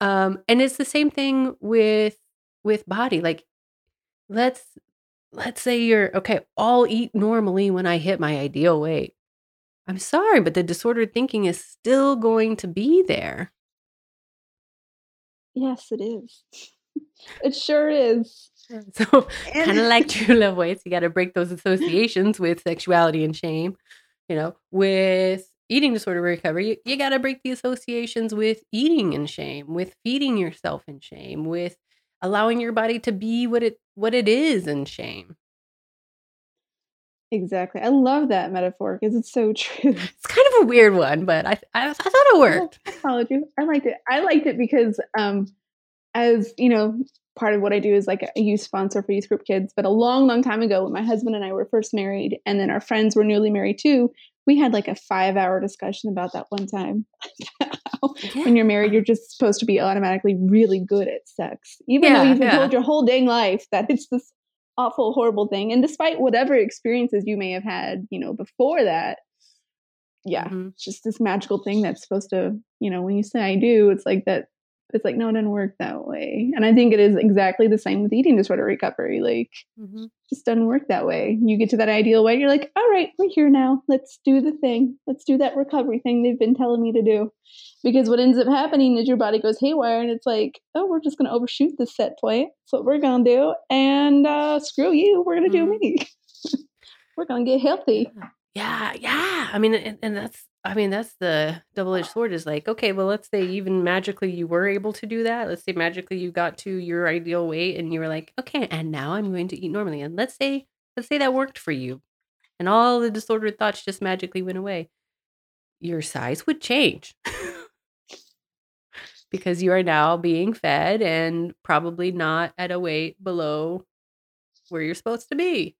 Speaker 1: Um and it's the same thing with with body like let's let's say you're okay, I'll eat normally when I hit my ideal weight. I'm sorry, but the disordered thinking is still going to be there.
Speaker 2: Yes, it is. it sure is.
Speaker 1: So, kind of like true love waits, you got to break those associations with sexuality and shame. You know, with eating disorder recovery, you, you got to break the associations with eating and shame, with feeding yourself in shame, with allowing your body to be what it what it is in shame.
Speaker 2: Exactly. I love that metaphor because it's so true.
Speaker 1: It's kind of a weird one, but I I, I thought it worked.
Speaker 2: I followed you. I liked it. I liked it because um as you know part of what I do is like a youth sponsor for youth group kids. But a long, long time ago, when my husband and I were first married, and then our friends were newly married too, we had like a five hour discussion about that one time. yeah. When you're married, you're just supposed to be automatically really good at sex, even yeah, though you've been yeah. told your whole dang life that it's this awful, horrible thing. And despite whatever experiences you may have had, you know, before that, yeah, mm-hmm. just this magical thing that's supposed to, you know, when you say I do, it's like that it's like no it doesn't work that way. And i think it is exactly the same with eating disorder recovery like mm-hmm. just doesn't work that way. You get to that ideal weight you're like all right we're here now. Let's do the thing. Let's do that recovery thing they've been telling me to do. Because what ends up happening is your body goes haywire and it's like oh we're just going to overshoot this set point. That's what we're going to do. And uh, screw you. We're going to mm-hmm. do me. We're going to get healthy.
Speaker 1: Yeah. Yeah. I mean and, and that's I mean, that's the double edged sword is like, okay, well, let's say even magically you were able to do that. Let's say magically you got to your ideal weight and you were like, okay, and now I'm going to eat normally. And let's say, let's say that worked for you and all the disordered thoughts just magically went away. Your size would change because you are now being fed and probably not at a weight below where you're supposed to be.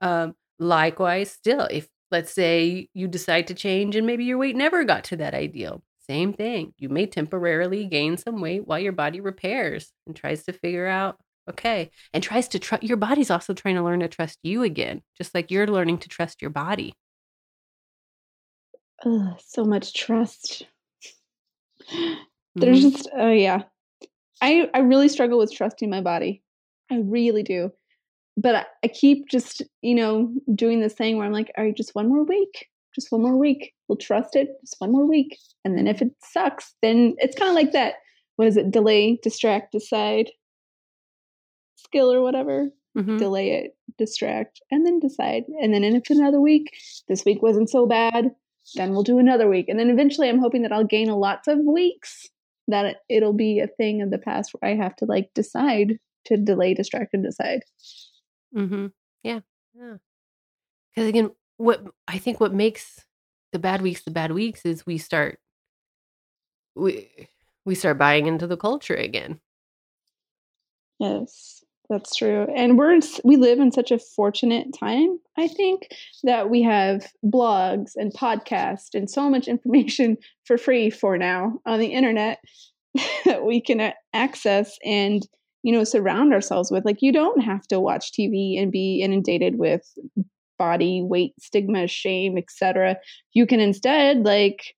Speaker 1: Um, likewise, still, if Let's say you decide to change and maybe your weight never got to that ideal. Same thing. You may temporarily gain some weight while your body repairs and tries to figure out, okay, and tries to trust your body's also trying to learn to trust you again, just like you're learning to trust your body.
Speaker 2: Ugh, so much trust. There's mm-hmm. just, oh, yeah. I, I really struggle with trusting my body. I really do but I keep just, you know, doing this thing where I'm like, all right, just one more week, just one more week. We'll trust it, just one more week. And then if it sucks, then it's kind of like that. What is it? Delay, distract, decide skill or whatever. Mm-hmm. Delay it, distract, and then decide. And then if another week, this week wasn't so bad, then we'll do another week. And then eventually I'm hoping that I'll gain a lots of weeks that it'll be a thing of the past where I have to like decide to delay, distract, and decide.
Speaker 1: Mm-hmm. Yeah. Yeah. Because again, what I think what makes the bad weeks the bad weeks is we start we we start buying into the culture again.
Speaker 2: Yes, that's true. And we're we live in such a fortunate time, I think, that we have blogs and podcasts and so much information for free for now on the internet that we can access and you know surround ourselves with like you don't have to watch tv and be inundated with body weight stigma shame etc you can instead like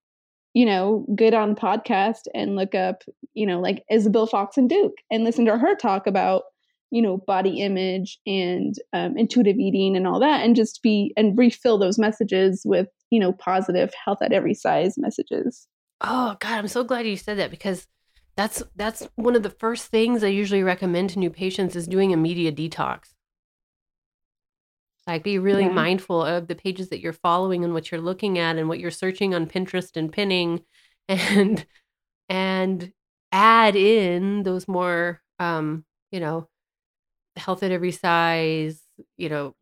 Speaker 2: you know get on podcast and look up you know like isabel Foxen Duke? And listen to her talk about you know body image and um, intuitive eating and all that and just be and refill those messages with you know positive health at every size messages.
Speaker 1: Oh god i'm so glad you said that because that's that's one of the first things I usually recommend to new patients is doing a media detox. Like be really yeah. mindful of the pages that you're following and what you're looking at and what you're searching on Pinterest and pinning and and add in those more um, you know, health at every size, you know,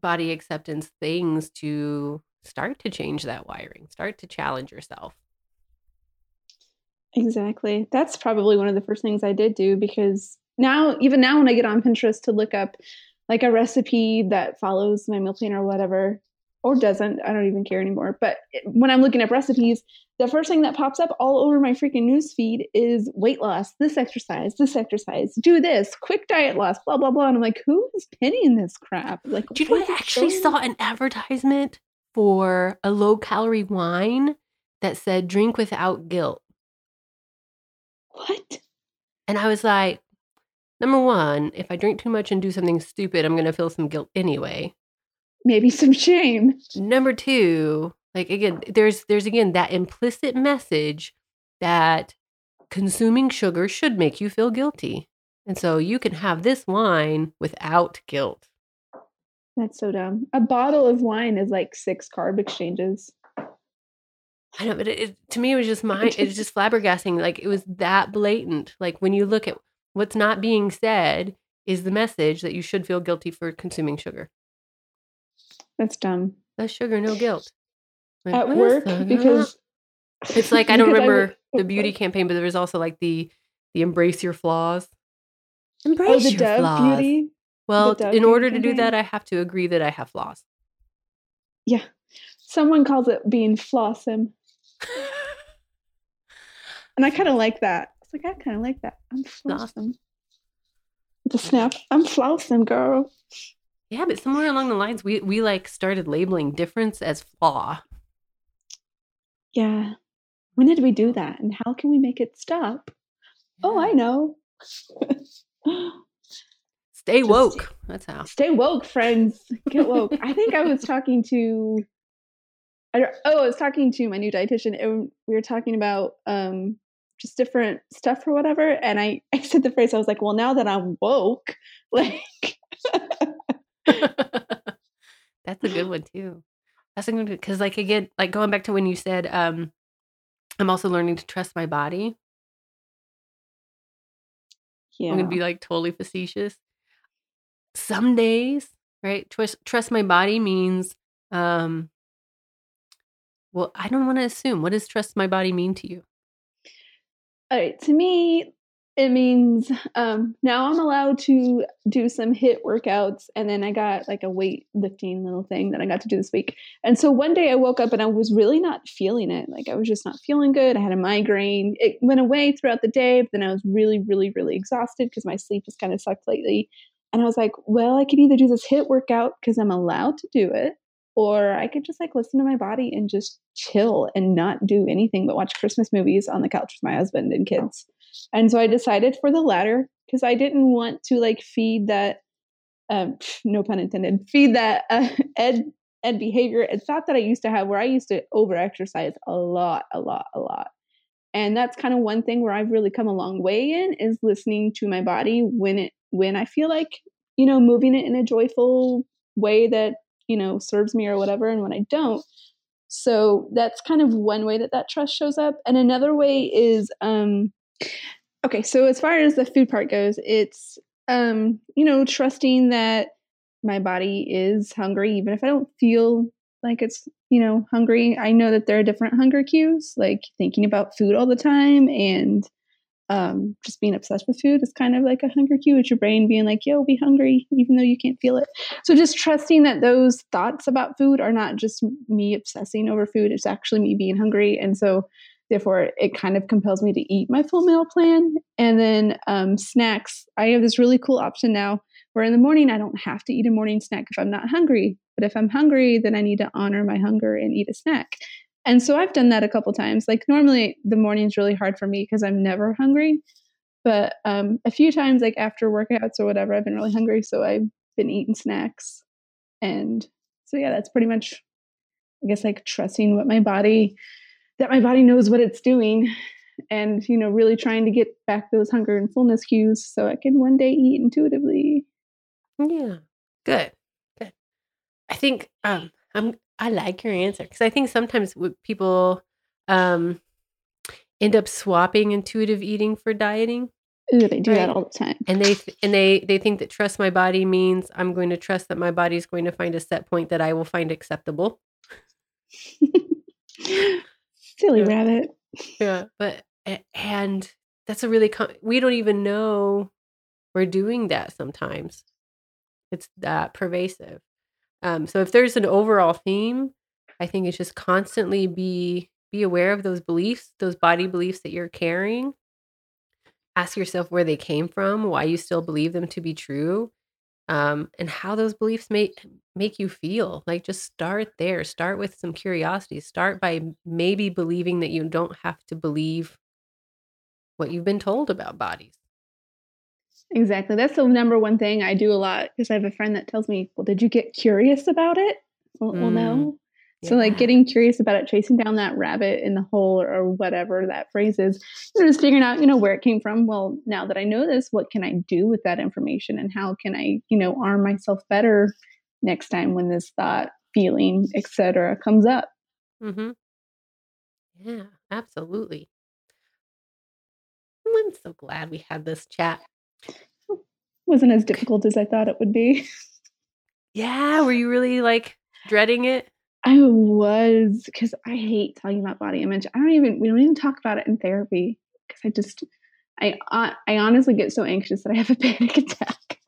Speaker 1: body acceptance things to start to change that wiring, start to challenge yourself.
Speaker 2: Exactly. That's probably one of the first things I did do because now, even now, when I get on Pinterest to look up like a recipe that follows my meal plan or whatever, or doesn't, I don't even care anymore. But when I'm looking up recipes, the first thing that pops up all over my freaking news feed is weight loss, this exercise, this exercise, do this, quick diet loss, blah, blah, blah. And I'm like, who is pinning this crap? Like,
Speaker 1: do you know, I actually saw an advertisement for a low calorie wine that said drink without guilt.
Speaker 2: What?
Speaker 1: And I was like, number one, if I drink too much and do something stupid, I'm going to feel some guilt anyway.
Speaker 2: Maybe some shame.
Speaker 1: Number two, like again, there's there's again that implicit message that consuming sugar should make you feel guilty. And so you can have this wine without guilt.
Speaker 2: That's so dumb. A bottle of wine is like six carb exchanges.
Speaker 1: I know, but it, it, to me it was just my it's just flabbergasting. Like it was that blatant. Like when you look at what's not being said is the message that you should feel guilty for consuming sugar.
Speaker 2: That's dumb.
Speaker 1: That's sugar, no guilt.
Speaker 2: Like, at work because
Speaker 1: it's like I don't remember I, the beauty campaign, but there was also like the the embrace your flaws. Embrace
Speaker 2: oh, the
Speaker 1: your
Speaker 2: Dove
Speaker 1: flaws.
Speaker 2: Beauty.
Speaker 1: Well, in order to do
Speaker 2: campaign?
Speaker 1: that, I have to agree that I have flaws.
Speaker 2: Yeah. Someone calls it being flawsome. And I kind of like that. It's like, I kind of like that. I'm
Speaker 1: Floss.
Speaker 2: flawsome. The snap. I'm flawsome, girl.
Speaker 1: yeah, but somewhere along the lines, we we like started labeling difference as flaw.
Speaker 2: Yeah. When did we do that? And how can we make it stop? Oh, I know.
Speaker 1: Stay
Speaker 2: Just-
Speaker 1: woke. That's how.
Speaker 2: Stay woke, friends. Get woke. I think I was talking to. I don't, oh, I was talking to my new dietitian, and we were talking about um, just different stuff or whatever. And I, I said the phrase. I was like, "Well, now that I'm woke, like,
Speaker 1: That's a good one too. That's a good because like again, like going back to when you said, um, I'm also learning to trust my body.
Speaker 2: yeah,
Speaker 1: I'm gonna be like totally facetious. Some days, right? Trust trust my body means um well, I don't want to assume. What does trust my body mean to you?
Speaker 2: All right, to me, it means um, now I'm allowed to do some HIIT workouts, and then I got like a weightlifting little thing that I got to do this week. And so one day I woke up and I was really not feeling it. Like I was just not feeling good. I had a migraine. It went away throughout the day, but then I was really, really, really exhausted because my sleep has kind of sucked lately. And I was like, well, I could either do this HIIT workout because I'm allowed to do it, or I could just like listen to my body and just chill and not do anything but watch Christmas movies on the couch with my husband and kids. And so I decided for the latter because I didn't want to like feed that, um, no pun intended, feed that uh, ed ed behavior and thought that I used to have where I used to over exercise a lot, a lot, a lot. And that's kind of one thing where I've really come a long way in is listening to my body when it when I feel like you know moving it in a joyful way that you know serves me or whatever, and when I don't. So that's kind of one way that that trust shows up, and another way is um, okay. So as far as the food part goes, it's um, you know trusting that my body is hungry, even if I don't feel like it's you know hungry. I know that there are different hunger cues, like thinking about food all the time and um, just being obsessed with food is kind of like a hunger cue. It's your brain being like, yo, be hungry, even though you can't feel it. So just trusting that those thoughts about food are not just me obsessing over food, it's actually me being hungry. And so therefore it kind of compels me to eat my full meal plan. And then um, snacks, I have this really cool option now where in the morning I don't have to eat a morning snack if I'm not hungry. But if I'm hungry, then I need to honor my hunger and eat a snack. And so I've done that a couple times. Like normally the morning's really hard for me because I'm never hungry. But um, a few times, like after workouts or whatever, I've been really hungry. So I've been eating snacks. And so, yeah, that's pretty much, I guess, like trusting what my body, that my body knows what it's doing. And, you know, really trying to get back those hunger and fullness cues so I can one day eat intuitively.
Speaker 1: Yeah. Good. Good. I think um I'm I like your answer because I think sometimes people um end up swapping intuitive eating for dieting
Speaker 2: Ooh, they do that all the time.
Speaker 1: and they th- and they they think that trust my body means I'm going to trust that my body is going to find a set point that I will find acceptable.
Speaker 2: Silly
Speaker 1: Yeah.
Speaker 2: rabbit.
Speaker 1: Yeah, but and that's a really com- we don't even know we're doing that sometimes. It's that pervasive. Um, so if there's an overall theme, I think it's just constantly be be aware of those beliefs, those body beliefs that you're carrying. Ask yourself where they came from, why you still believe them to be true, um, and how those beliefs make make you feel. Like just start there. Start with some curiosity. Start by maybe believing that you don't have to believe what you've been told about bodies.
Speaker 2: Exactly. That's the number one thing I do a lot because I have a friend that tells me, Well, did you get curious about it? Well, well
Speaker 1: Mm,
Speaker 2: no. So, like, getting curious about it, chasing down that rabbit in the hole or, or whatever that phrase is, you know, just figuring out, you know, where it came from. Well, now that I know this, what can I do with that information and how can I, you know, arm myself better next time when this thought, feeling, etc., comes up?
Speaker 1: Mm-hmm. Yeah, absolutely. I'm so glad we had this chat.
Speaker 2: Wasn't as difficult as I thought it would be.
Speaker 1: Yeah, were you really like dreading it?
Speaker 2: I was because I hate talking about body image. I don't even we don't even talk about it in therapy because I just I uh, I honestly get so anxious that I have a panic attack.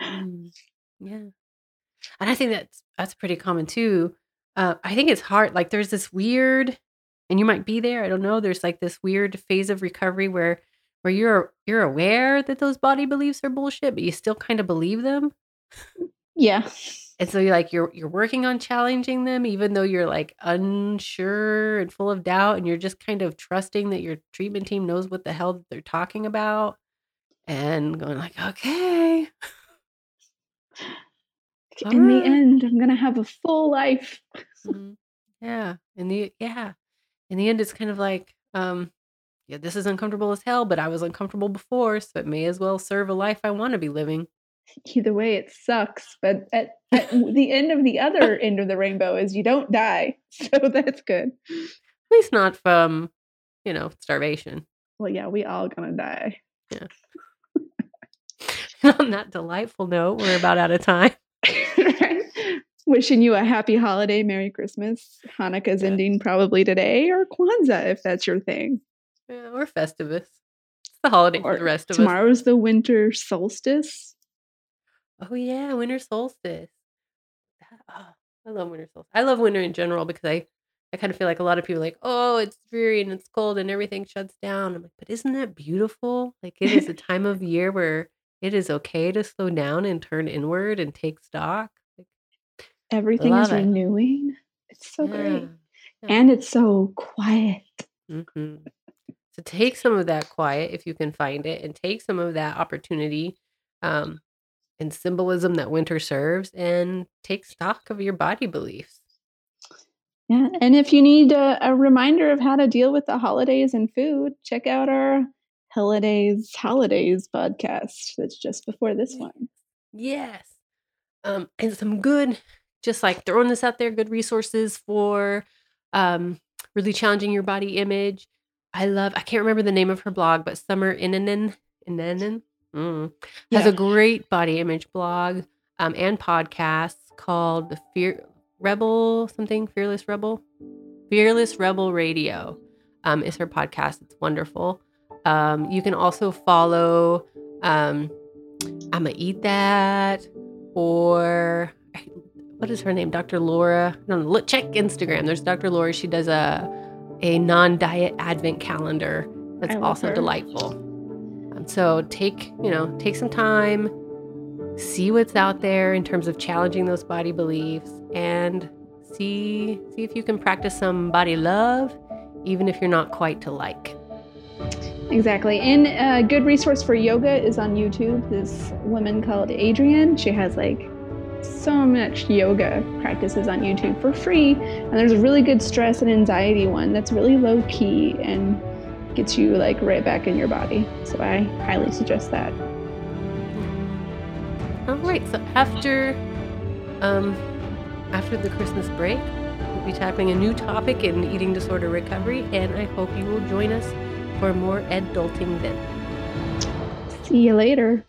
Speaker 1: Mm, yeah. And I think that's that's pretty common too. Uh, I think it's hard. Like there's this weird, and you might be there. I don't know. There's like this weird phase of recovery where where you're you're aware that those body beliefs are bullshit, but you still kind of believe them.
Speaker 2: Yeah.
Speaker 1: And so you're like you're you're working on challenging them, even though you're like unsure and full of doubt, and you're just kind of trusting that your treatment team knows what the hell they're talking about, and going like, okay.
Speaker 2: In the end, I'm gonna have a full life.
Speaker 1: Mhm. Yeah. In the yeah. In the end, it's kind of like, um, yeah, this is uncomfortable as hell, but I was uncomfortable before, so it may as well serve a life I want to be living.
Speaker 2: Either way, it sucks. But at, at the end of the other end of the rainbow is you don't die, so that's good.
Speaker 1: At least not from, you know, starvation.
Speaker 2: Well, yeah, we all gonna die. Yeah.
Speaker 1: on that delightful note, we're about out of time.
Speaker 2: right? Wishing you a happy holiday, Merry Christmas. Hanukkah's
Speaker 1: Yeah.
Speaker 2: ending probably today, or Kwanzaa if that's your thing.
Speaker 1: Yeah, or Festivus. It's the holiday for the rest of us.
Speaker 2: Tomorrow's the winter solstice.
Speaker 1: Oh yeah, winter solstice. That- oh, I love winter solstice. I love winter in general because I, I kind of feel like a lot of people are like, oh, it's dreary and it's cold and everything shuts down. I'm like, but isn't that beautiful? Like it is a time of year where it is okay to slow down and turn inward and take stock. Like,
Speaker 2: Everything is
Speaker 1: it.
Speaker 2: renewing. It's so great.
Speaker 1: yeah.
Speaker 2: And it's so quiet.
Speaker 1: hmm So take some of that quiet if you can find it, and take some of that opportunity um, and symbolism that winter serves, and take stock of your body beliefs.
Speaker 2: Yeah. And if you need a, a reminder of how to deal with the holidays and food, check out our Holidays Holidays podcast. That's just before this one.
Speaker 1: Yes. Um, and some good, just like throwing this out there, good resources for um, really challenging your body image. I love, I can't remember the name of her blog, but Summer Innanen, Innanen mm, has
Speaker 2: Yeah.
Speaker 1: a great body image blog um, and podcast called the Fear Rebel something, Fearless Rebel, Fearless Rebel Radio um, is her podcast. It's wonderful. Um, you can also follow um, I'ma Eat That or what is her name? Dr. Laura. No, no, look, check Instagram. There's Dr. Laura. She does a a non-diet advent calendar that's also
Speaker 2: her.
Speaker 1: delightful. Um, so take you know take some time, see what's out there in terms of challenging those body beliefs, and see see if you can practice some body love, even if you're not quite to like.
Speaker 2: Exactly. And a good resource for yoga is on YouTube. This woman called Adriene, she has like so much yoga practices on YouTube for free. And there's a really good stress and anxiety one that's really low key and gets you like right back in your body. So I highly suggest that.
Speaker 1: All right. So after, um, after the Christmas break, we'll be tackling a new topic in eating disorder recovery, and I hope you will join us for more adulting then.
Speaker 2: See you later.